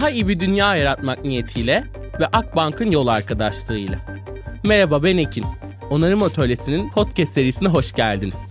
Daha iyi bir dünya yaratmak niyetiyle ve Akbank'ın yol arkadaşlığıyla. Merhaba ben Ekin. Onarım Atölyesi'nin podcast serisine hoş geldiniz.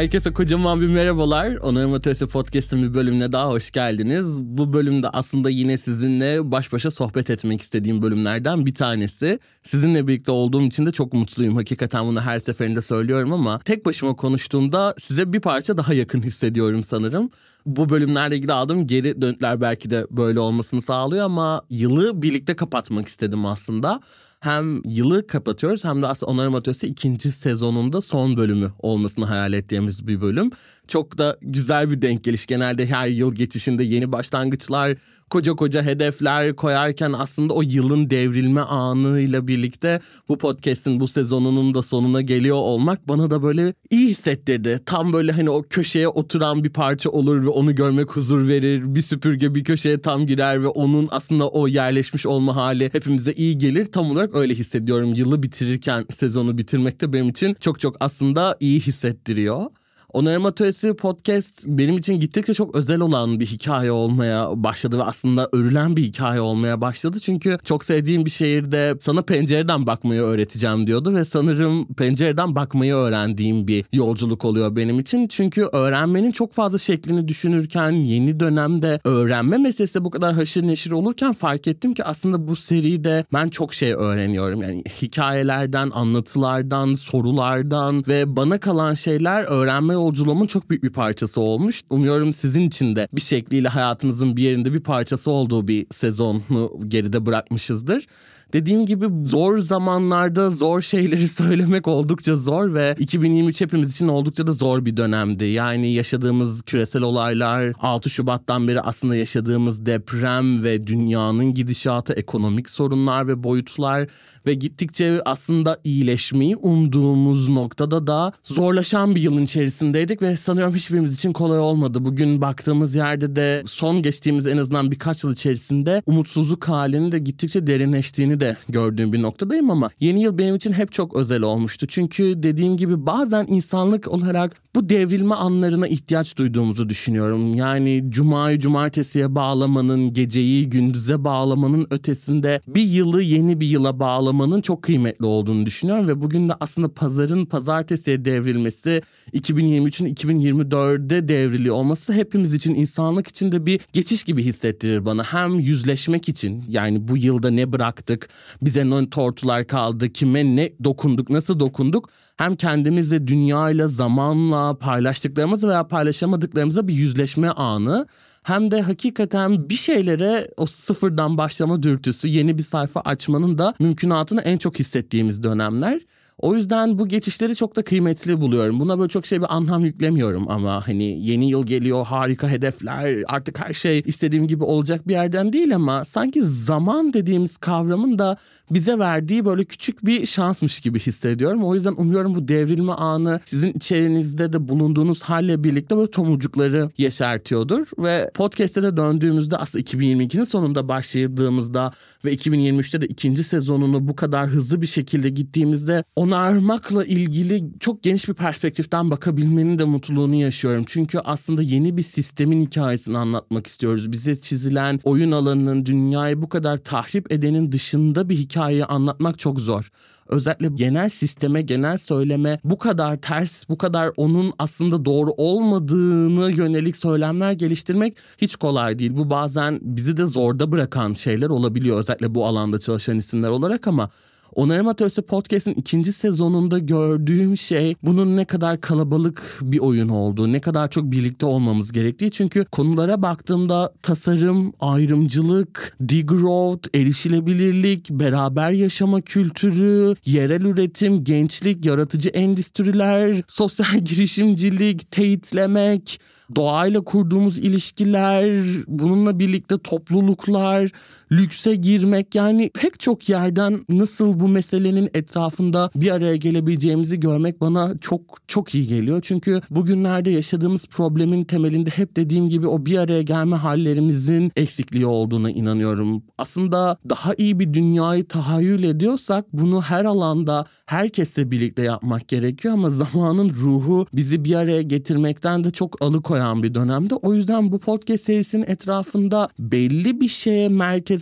Herkese kocaman bir merhabalar. Onarım Atölyesi Podcast'ın bir bölümüne daha hoş geldiniz. Bu bölümde aslında yine sizinle baş başa sohbet etmek istediğim bölümlerden bir tanesi. Sizinle birlikte olduğum için de çok mutluyum. Hakikaten bunu her seferinde söylüyorum ama tek başıma konuştuğumda size bir parça daha yakın hissediyorum sanırım. Bu bölümlerle ilgili aldığım geri dönütler belki de böyle olmasını sağlıyor ama yılı birlikte kapatmak istedim aslında hem yılı kapatıyoruz hem de aslında Onarım Atölyesi ikinci sezonunda son bölümü olmasını hayal ettiğimiz bir bölüm. Çok da güzel bir denk geliş. Genelde her yıl geçişinde yeni başlangıçlar, koca koca hedefler koyarken aslında o yılın devrilme anıyla birlikte bu podcast'in bu sezonunun da sonuna geliyor olmak bana da böyle iyi hissettirdi. Tam böyle hani o köşeye oturan bir parça olur ve onu görmek huzur verir. Bir süpürge bir köşeye tam girer ve onun aslında o yerleşmiş olma hali hepimize iyi gelir. Tam olarak öyle hissediyorum. Yılı bitirirken sezonu bitirmek de benim için çok çok aslında iyi hissettiriyor. Onarım Atölyesi podcast benim için gittikçe çok özel olan bir hikaye olmaya başladı ve aslında örülen bir hikaye olmaya başladı. Çünkü çok sevdiğim bir şehirde sana pencereden bakmayı öğreteceğim diyordu ve sanırım pencereden bakmayı öğrendiğim bir yolculuk oluyor benim için. Çünkü öğrenmenin çok fazla şeklini düşünürken yeni dönemde öğrenme meselesi bu kadar haşır neşir olurken fark ettim ki aslında bu seride ben çok şey öğreniyorum. Yani hikayelerden, anlatılardan, sorulardan ve bana kalan şeyler öğrenme yolculuğumun çok büyük bir parçası olmuş. Umuyorum sizin için de bir şekliyle hayatınızın bir yerinde bir parçası olduğu bir sezonu geride bırakmışızdır. Dediğim gibi zor zamanlarda zor şeyleri söylemek oldukça zor ve 2023 hepimiz için oldukça da zor bir dönemdi. Yani yaşadığımız küresel olaylar, 6 Şubat'tan beri aslında yaşadığımız deprem ve dünyanın gidişatı, ekonomik sorunlar ve boyutlar ve gittikçe aslında iyileşmeyi umduğumuz noktada da zorlaşan bir yılın içerisindeydik ve sanıyorum hiçbirimiz için kolay olmadı. Bugün baktığımız yerde de son geçtiğimiz en azından birkaç yıl içerisinde umutsuzluk halinin de gittikçe derinleştiğini de gördüğüm bir noktadayım ama yeni yıl benim için hep çok özel olmuştu. Çünkü dediğim gibi bazen insanlık olarak bu devrilme anlarına ihtiyaç duyduğumuzu düşünüyorum. Yani cumayı cumartesiye bağlamanın, geceyi gündüze bağlamanın ötesinde bir yılı yeni bir yıla bağlamanın çok kıymetli olduğunu düşünüyorum ve bugün de aslında pazarın pazartesiye devrilmesi 2023'ün 2024'de devriliyor olması hepimiz için insanlık için de bir geçiş gibi hissettirir bana. Hem yüzleşmek için yani bu yılda ne bıraktık, bize ne tortular kaldı, kime ne dokunduk, nasıl dokunduk hem kendimizle, dünyayla, zamanla paylaştıklarımız veya paylaşamadıklarımıza bir yüzleşme anı hem de hakikaten bir şeylere o sıfırdan başlama dürtüsü, yeni bir sayfa açmanın da mümkünatını en çok hissettiğimiz dönemler. O yüzden bu geçişleri çok da kıymetli buluyorum. Buna böyle çok şey bir anlam yüklemiyorum ama hani yeni yıl geliyor, harika hedefler, artık her şey istediğim gibi olacak bir yerden değil ama sanki zaman dediğimiz kavramın da bize verdiği böyle küçük bir şansmış gibi hissediyorum. O yüzden umuyorum bu devrilme anı sizin içerinizde de bulunduğunuz halle birlikte böyle tomurcukları yeşertiyordur. Ve podcast'te de döndüğümüzde aslında 2022'nin sonunda başladığımızda ve 2023'te de ikinci sezonunu bu kadar hızlı bir şekilde gittiğimizde onarmakla ilgili çok geniş bir perspektiften bakabilmenin de mutluluğunu yaşıyorum. Çünkü aslında yeni bir sistemin hikayesini anlatmak istiyoruz. Bize çizilen oyun alanının dünyayı bu kadar tahrip edenin dışında bir hikaye hikayeyi anlatmak çok zor. Özellikle genel sisteme, genel söyleme bu kadar ters, bu kadar onun aslında doğru olmadığını yönelik söylemler geliştirmek hiç kolay değil. Bu bazen bizi de zorda bırakan şeyler olabiliyor özellikle bu alanda çalışan isimler olarak ama Onarım Atölyesi Podcast'in ikinci sezonunda gördüğüm şey bunun ne kadar kalabalık bir oyun olduğu, ne kadar çok birlikte olmamız gerektiği. Çünkü konulara baktığımda tasarım, ayrımcılık, degrowth, erişilebilirlik, beraber yaşama kültürü, yerel üretim, gençlik, yaratıcı endüstriler, sosyal girişimcilik, teyitlemek, doğayla kurduğumuz ilişkiler, bununla birlikte topluluklar, lükse girmek yani pek çok yerden nasıl bu meselenin etrafında bir araya gelebileceğimizi görmek bana çok çok iyi geliyor. Çünkü bugünlerde yaşadığımız problemin temelinde hep dediğim gibi o bir araya gelme hallerimizin eksikliği olduğuna inanıyorum. Aslında daha iyi bir dünyayı tahayyül ediyorsak bunu her alanda herkesle birlikte yapmak gerekiyor ama zamanın ruhu bizi bir araya getirmekten de çok alıkoyan bir dönemde. O yüzden bu podcast serisinin etrafında belli bir şeye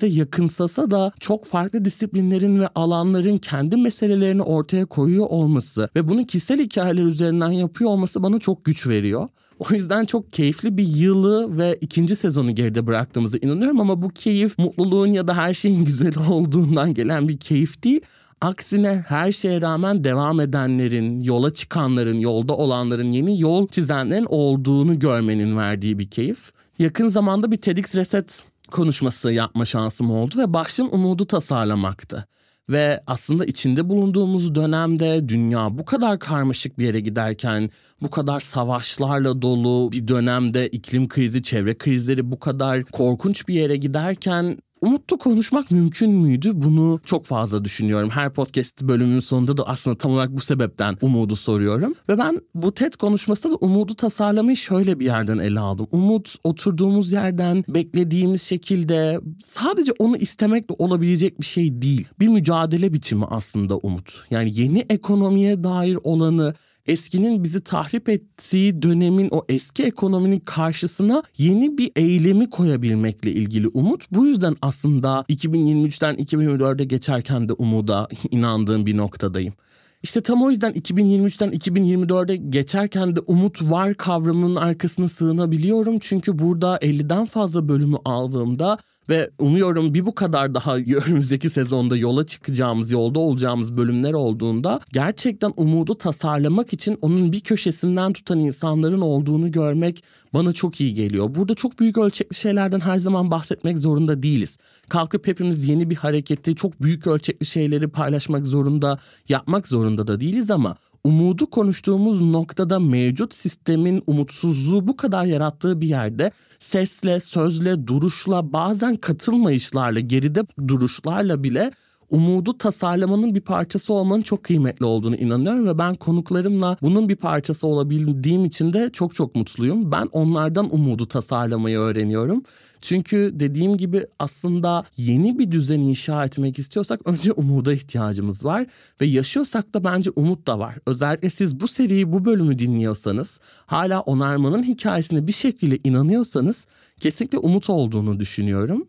merkeze yakınsasa da çok farklı disiplinlerin ve alanların kendi meselelerini ortaya koyuyor olması ve bunu kişisel hikayeler üzerinden yapıyor olması bana çok güç veriyor. O yüzden çok keyifli bir yılı ve ikinci sezonu geride bıraktığımıza inanıyorum ama bu keyif mutluluğun ya da her şeyin güzel olduğundan gelen bir keyif değil. Aksine her şeye rağmen devam edenlerin, yola çıkanların, yolda olanların, yeni yol çizenlerin olduğunu görmenin verdiği bir keyif. Yakın zamanda bir TEDx Reset konuşması yapma şansım oldu ve başlığım umudu tasarlamaktı. Ve aslında içinde bulunduğumuz dönemde dünya bu kadar karmaşık bir yere giderken, bu kadar savaşlarla dolu bir dönemde iklim krizi, çevre krizleri bu kadar korkunç bir yere giderken Umutlu konuşmak mümkün müydü? Bunu çok fazla düşünüyorum. Her podcast bölümünün sonunda da aslında tam olarak bu sebepten umudu soruyorum. Ve ben bu TED konuşmasında da umudu tasarlamayı şöyle bir yerden ele aldım. Umut oturduğumuz yerden beklediğimiz şekilde sadece onu istemekle olabilecek bir şey değil. Bir mücadele biçimi aslında umut. Yani yeni ekonomiye dair olanı eskinin bizi tahrip ettiği dönemin o eski ekonominin karşısına yeni bir eylemi koyabilmekle ilgili umut. Bu yüzden aslında 2023'ten 2024'e geçerken de umuda inandığım bir noktadayım. İşte tam o yüzden 2023'ten 2024'e geçerken de umut var kavramının arkasına sığınabiliyorum. Çünkü burada 50'den fazla bölümü aldığımda ve umuyorum bir bu kadar daha önümüzdeki sezonda yola çıkacağımız, yolda olacağımız bölümler olduğunda gerçekten umudu tasarlamak için onun bir köşesinden tutan insanların olduğunu görmek bana çok iyi geliyor. Burada çok büyük ölçekli şeylerden her zaman bahsetmek zorunda değiliz. Kalkıp hepimiz yeni bir hareketi, çok büyük ölçekli şeyleri paylaşmak zorunda, yapmak zorunda da değiliz ama umudu konuştuğumuz noktada mevcut sistemin umutsuzluğu bu kadar yarattığı bir yerde sesle, sözle, duruşla, bazen katılmayışlarla, geride duruşlarla bile umudu tasarlamanın bir parçası olmanın çok kıymetli olduğunu inanıyorum ve ben konuklarımla bunun bir parçası olabildiğim için de çok çok mutluyum. Ben onlardan umudu tasarlamayı öğreniyorum. Çünkü dediğim gibi aslında yeni bir düzen inşa etmek istiyorsak önce umuda ihtiyacımız var ve yaşıyorsak da bence umut da var. Özellikle siz bu seriyi bu bölümü dinliyorsanız hala onarmanın hikayesine bir şekilde inanıyorsanız kesinlikle umut olduğunu düşünüyorum.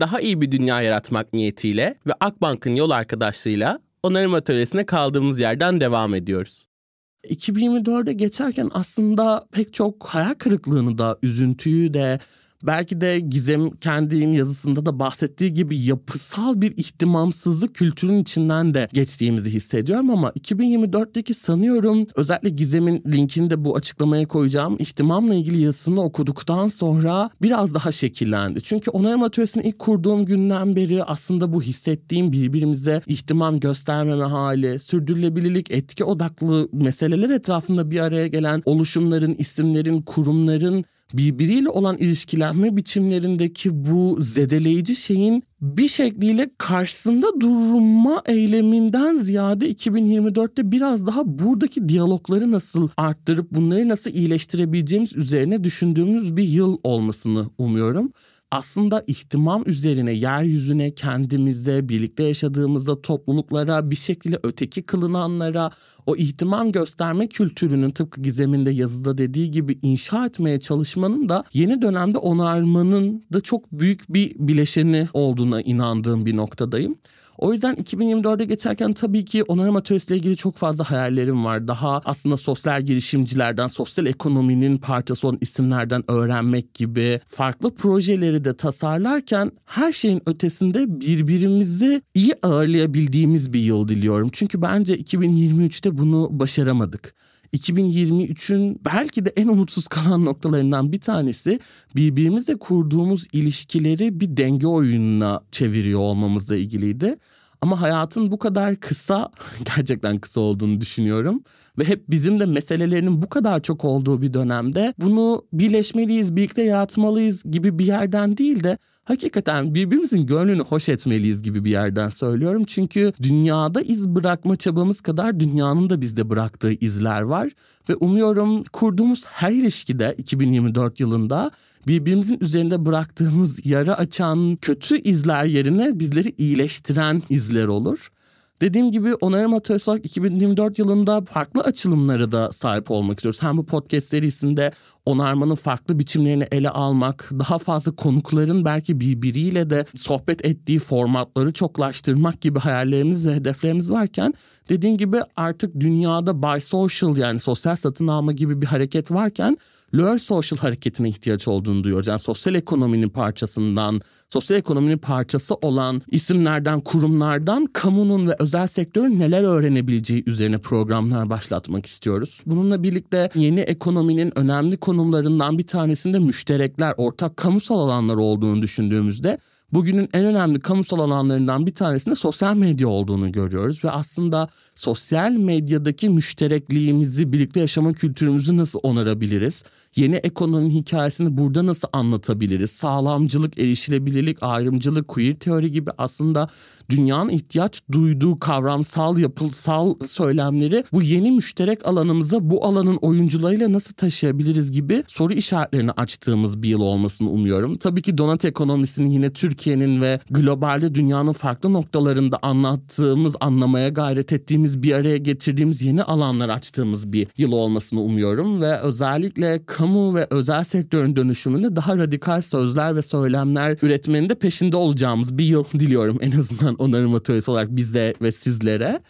Daha iyi bir dünya yaratmak niyetiyle ve Akbank'ın yol arkadaşlığıyla onarım atölyesine kaldığımız yerden devam ediyoruz. 2024'e geçerken aslında pek çok hayal kırıklığını da, üzüntüyü de, belki de Gizem kendinin yazısında da bahsettiği gibi yapısal bir ihtimamsızlık kültürün içinden de geçtiğimizi hissediyorum ama 2024'teki sanıyorum özellikle Gizem'in linkini de bu açıklamaya koyacağım ihtimamla ilgili yazısını okuduktan sonra biraz daha şekillendi. Çünkü onarım atölyesini ilk kurduğum günden beri aslında bu hissettiğim birbirimize ihtimam göstermeme hali, sürdürülebilirlik, etki odaklı meseleler etrafında bir araya gelen oluşumların, isimlerin, kurumların birbiriyle olan ilişkilenme biçimlerindeki bu zedeleyici şeyin bir şekliyle karşısında durma eyleminden ziyade 2024'te biraz daha buradaki diyalogları nasıl arttırıp bunları nasıl iyileştirebileceğimiz üzerine düşündüğümüz bir yıl olmasını umuyorum. Aslında ihtimam üzerine, yeryüzüne, kendimize, birlikte yaşadığımızda topluluklara, bir şekilde öteki kılınanlara o ihtimam gösterme kültürünün tıpkı Gizem'in de yazıda dediği gibi inşa etmeye çalışmanın da yeni dönemde onarmanın da çok büyük bir bileşeni olduğuna inandığım bir noktadayım. O yüzden 2024'e geçerken tabii ki onarım atölyesiyle ilgili çok fazla hayallerim var. Daha aslında sosyal girişimcilerden, sosyal ekonominin parçası olan isimlerden öğrenmek gibi farklı projeleri de tasarlarken her şeyin ötesinde birbirimizi iyi ağırlayabildiğimiz bir yıl diliyorum. Çünkü bence 2023'te bunu başaramadık. 2023'ün belki de en umutsuz kalan noktalarından bir tanesi birbirimizle kurduğumuz ilişkileri bir denge oyununa çeviriyor olmamızla ilgiliydi. Ama hayatın bu kadar kısa, gerçekten kısa olduğunu düşünüyorum. Ve hep bizim de meselelerinin bu kadar çok olduğu bir dönemde bunu birleşmeliyiz, birlikte yaratmalıyız gibi bir yerden değil de hakikaten birbirimizin gönlünü hoş etmeliyiz gibi bir yerden söylüyorum. Çünkü dünyada iz bırakma çabamız kadar dünyanın da bizde bıraktığı izler var. Ve umuyorum kurduğumuz her ilişkide 2024 yılında birbirimizin üzerinde bıraktığımız yara açan kötü izler yerine bizleri iyileştiren izler olur. Dediğim gibi onarım atölyesi olarak 2024 yılında farklı açılımlara da sahip olmak istiyoruz. Hem bu podcast serisinde onarmanın farklı biçimlerini ele almak, daha fazla konukların belki birbiriyle de sohbet ettiği formatları çoklaştırmak gibi hayallerimiz ve hedeflerimiz varken dediğim gibi artık dünyada buy social yani sosyal satın alma gibi bir hareket varken Learn Social hareketine ihtiyaç olduğunu duyuyoruz. Yani sosyal ekonominin parçasından, sosyal ekonominin parçası olan isimlerden, kurumlardan kamunun ve özel sektörün neler öğrenebileceği üzerine programlar başlatmak istiyoruz. Bununla birlikte yeni ekonominin önemli konumlarından bir tanesinde müşterekler, ortak kamusal alanlar olduğunu düşündüğümüzde bugünün en önemli kamusal alanlarından bir tanesinde sosyal medya olduğunu görüyoruz ve aslında sosyal medyadaki müşterekliğimizi, birlikte yaşama kültürümüzü nasıl onarabiliriz? Yeni ekonominin hikayesini burada nasıl anlatabiliriz? Sağlamcılık, erişilebilirlik, ayrımcılık, queer teori gibi aslında dünyanın ihtiyaç duyduğu kavramsal, yapısal söylemleri bu yeni müşterek alanımıza bu alanın oyuncularıyla nasıl taşıyabiliriz gibi soru işaretlerini açtığımız bir yıl olmasını umuyorum. Tabii ki donat ekonomisinin yine Türkiye'nin ve globalde dünyanın farklı noktalarında anlattığımız, anlamaya gayret ettiğimiz, bir araya getirdiğimiz yeni alanlar açtığımız bir yıl olmasını umuyorum ve özellikle kamu ve özel sektörün dönüşümünde daha radikal sözler ve söylemler üretmenin de peşinde olacağımız bir yıl diliyorum en azından onarım atölyesi olarak bize ve sizlere.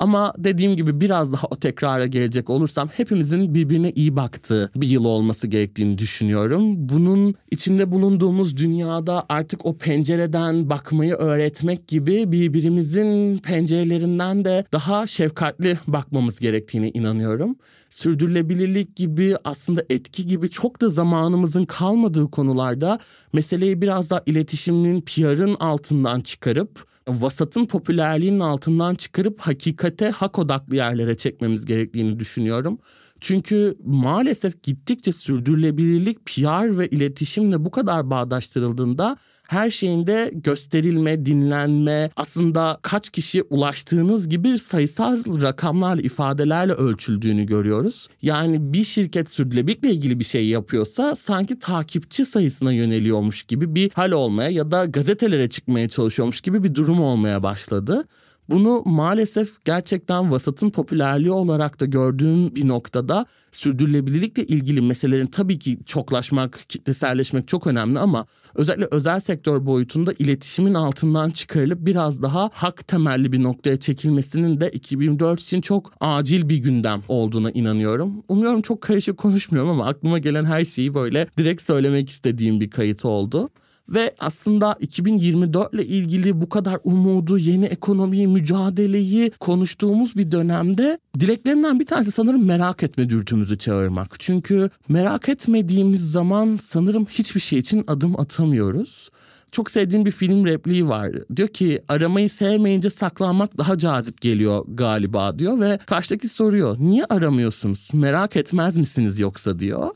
Ama dediğim gibi biraz daha o tekrara gelecek olursam hepimizin birbirine iyi baktığı bir yıl olması gerektiğini düşünüyorum. Bunun içinde bulunduğumuz dünyada artık o pencereden bakmayı öğretmek gibi birbirimizin pencerelerinden de daha şefkatli bakmamız gerektiğine inanıyorum. Sürdürülebilirlik gibi aslında etki gibi çok da zamanımızın kalmadığı konularda meseleyi biraz daha iletişimin, PR'ın altından çıkarıp vasatın popülerliğinin altından çıkarıp hakikate hak odaklı yerlere çekmemiz gerektiğini düşünüyorum. Çünkü maalesef gittikçe sürdürülebilirlik PR ve iletişimle bu kadar bağdaştırıldığında her şeyinde gösterilme, dinlenme, aslında kaç kişi ulaştığınız gibi sayısal rakamlarla, ifadelerle ölçüldüğünü görüyoruz. Yani bir şirket sürdürülebilirlikle ilgili bir şey yapıyorsa sanki takipçi sayısına yöneliyormuş gibi bir hal olmaya ya da gazetelere çıkmaya çalışıyormuş gibi bir durum olmaya başladı. Bunu maalesef gerçekten vasatın popülerliği olarak da gördüğüm bir noktada sürdürülebilirlikle ilgili meselelerin tabii ki çoklaşmak, kitleselleşmek çok önemli ama özellikle özel sektör boyutunda iletişimin altından çıkarılıp biraz daha hak temelli bir noktaya çekilmesinin de 2024 için çok acil bir gündem olduğuna inanıyorum. Umuyorum çok karışık konuşmuyorum ama aklıma gelen her şeyi böyle direkt söylemek istediğim bir kayıt oldu. Ve aslında 2024 ile ilgili bu kadar umudu, yeni ekonomiyi, mücadeleyi konuştuğumuz bir dönemde dileklerimden bir tanesi sanırım merak etme dürtümüzü çağırmak. Çünkü merak etmediğimiz zaman sanırım hiçbir şey için adım atamıyoruz çok sevdiğim bir film repliği var. Diyor ki aramayı sevmeyince saklanmak daha cazip geliyor galiba diyor ve karşıdaki soruyor. Niye aramıyorsunuz? Merak etmez misiniz yoksa diyor.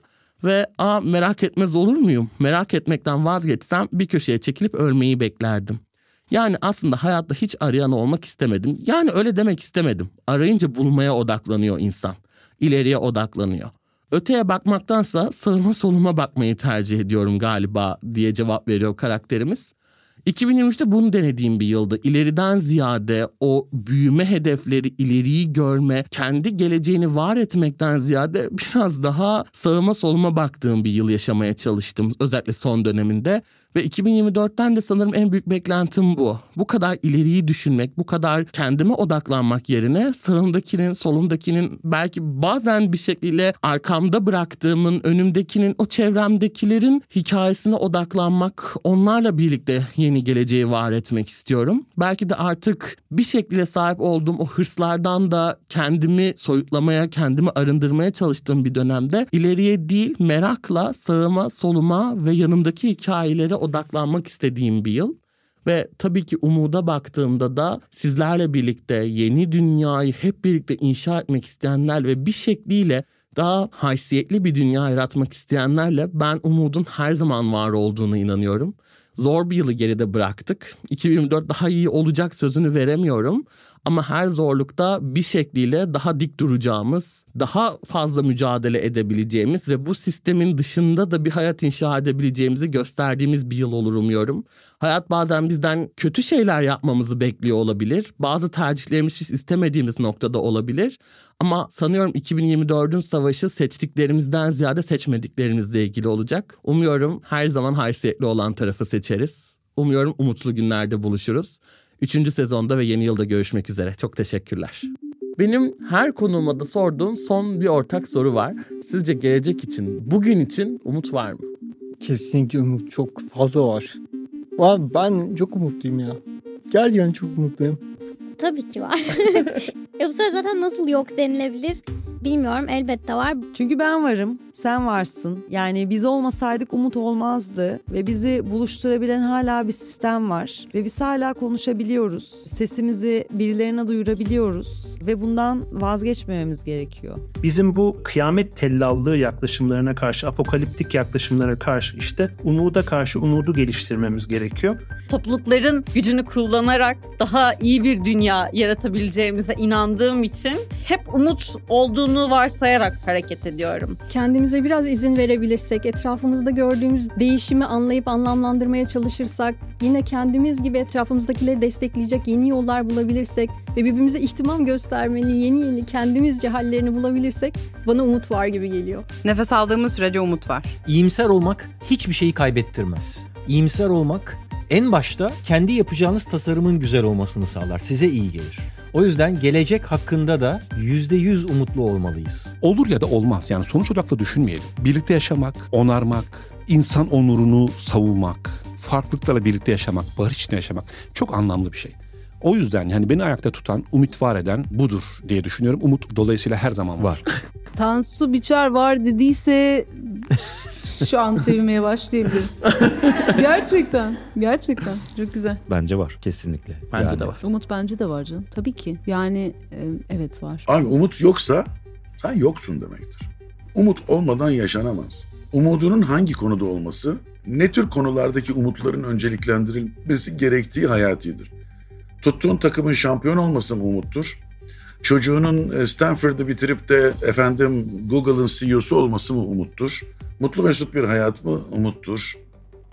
Ve a merak etmez olur muyum? Merak etmekten vazgeçsem bir köşeye çekilip ölmeyi beklerdim. Yani aslında hayatta hiç arayan olmak istemedim. Yani öyle demek istemedim. Arayınca bulmaya odaklanıyor insan. İleriye odaklanıyor. Öteye bakmaktansa sağıma soluma bakmayı tercih ediyorum galiba diye cevap veriyor karakterimiz. 2023'te bunu denediğim bir yıldı. İleriden ziyade o büyüme hedefleri, ileriyi görme, kendi geleceğini var etmekten ziyade biraz daha sağıma soluma baktığım bir yıl yaşamaya çalıştım. Özellikle son döneminde. Ve 2024'ten de sanırım en büyük beklentim bu. Bu kadar ileriyi düşünmek, bu kadar kendime odaklanmak yerine sağımdakinin, solumdakinin belki bazen bir şekilde arkamda bıraktığımın, önümdekinin, o çevremdekilerin hikayesine odaklanmak, onlarla birlikte yeni geleceği var etmek istiyorum. Belki de artık bir şekilde sahip olduğum o hırslardan da kendimi soyutlamaya, kendimi arındırmaya çalıştığım bir dönemde ileriye değil merakla sağıma, soluma ve yanımdaki hikayelere odaklanmak istediğim bir yıl. Ve tabii ki umuda baktığımda da sizlerle birlikte yeni dünyayı hep birlikte inşa etmek isteyenler ve bir şekliyle daha haysiyetli bir dünya yaratmak isteyenlerle ben umudun her zaman var olduğunu inanıyorum. Zor bir yılı geride bıraktık. 2024 daha iyi olacak sözünü veremiyorum. Ama her zorlukta bir şekliyle daha dik duracağımız, daha fazla mücadele edebileceğimiz ve bu sistemin dışında da bir hayat inşa edebileceğimizi gösterdiğimiz bir yıl olur umuyorum. Hayat bazen bizden kötü şeyler yapmamızı bekliyor olabilir. Bazı tercihlerimiz hiç istemediğimiz noktada olabilir. Ama sanıyorum 2024'ün savaşı seçtiklerimizden ziyade seçmediklerimizle ilgili olacak. Umuyorum her zaman haysiyetli olan tarafı seçeriz. Umuyorum umutlu günlerde buluşuruz. Üçüncü sezonda ve yeni yılda görüşmek üzere. Çok teşekkürler. Benim her konuğuma da sorduğum son bir ortak soru var. Sizce gelecek için, bugün için umut var mı? Kesinlikle umut çok fazla var. Abi ben çok umutluyum ya. Gerçekten çok mutluyum. Tabii ki var. bu sefer zaten nasıl yok denilebilir bilmiyorum. Elbette var. Çünkü ben varım, sen varsın. Yani biz olmasaydık umut olmazdı ve bizi buluşturabilen hala bir sistem var ve biz hala konuşabiliyoruz. Sesimizi birilerine duyurabiliyoruz ve bundan vazgeçmememiz gerekiyor. Bizim bu kıyamet tellallığı yaklaşımlarına karşı, apokaliptik yaklaşımlara karşı işte umuda karşı umudu geliştirmemiz gerekiyor. Toplulukların gücünü kullanarak daha iyi bir dünya yaratabileceğimize inandığım için hep umut olduğunu varsayarak hareket ediyorum. Kendimize biraz izin verebilirsek, etrafımızda gördüğümüz değişimi anlayıp anlamlandırmaya çalışırsak, yine kendimiz gibi etrafımızdakileri destekleyecek yeni yollar bulabilirsek ve birbirimize ihtimam göstermenin yeni yeni kendimizce hallerini bulabilirsek bana umut var gibi geliyor. Nefes aldığımız sürece umut var. İyimser olmak hiçbir şeyi kaybettirmez. İyimser olmak en başta kendi yapacağınız tasarımın güzel olmasını sağlar. Size iyi gelir. O yüzden gelecek hakkında da %100 umutlu olmalıyız. Olur ya da olmaz. Yani sonuç odaklı düşünmeyelim. Birlikte yaşamak, onarmak, insan onurunu savunmak, farklılıklarla birlikte yaşamak, barış içinde yaşamak çok anlamlı bir şey. O yüzden yani beni ayakta tutan, umut var eden budur diye düşünüyorum. Umut dolayısıyla her zaman var. Tansu Biçer var dediyse şu an sevmeye başlayabiliriz. gerçekten, gerçekten çok güzel. Bence var kesinlikle. Bence yani. de var. Umut bence de var canım. Tabii ki. Yani e, evet var. Abi umut yoksa sen yoksun demektir. Umut olmadan yaşanamaz. Umudunun hangi konuda olması, ne tür konulardaki umutların önceliklendirilmesi gerektiği hayatidir. Tuttuğun takımın şampiyon olması mı umuttur? Çocuğunun Stanford'ı bitirip de efendim Google'ın CEO'su olması mı umuttur? Mutlu mesut bir hayat mı umuttur?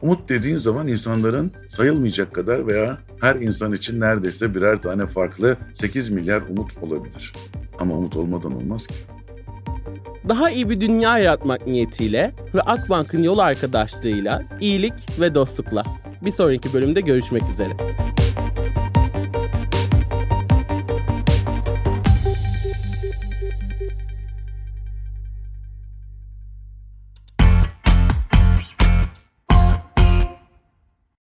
Umut dediğin zaman insanların sayılmayacak kadar veya her insan için neredeyse birer tane farklı 8 milyar umut olabilir. Ama umut olmadan olmaz ki. Daha iyi bir dünya yaratmak niyetiyle ve Akbank'ın yol arkadaşlığıyla iyilik ve dostlukla. Bir sonraki bölümde görüşmek üzere.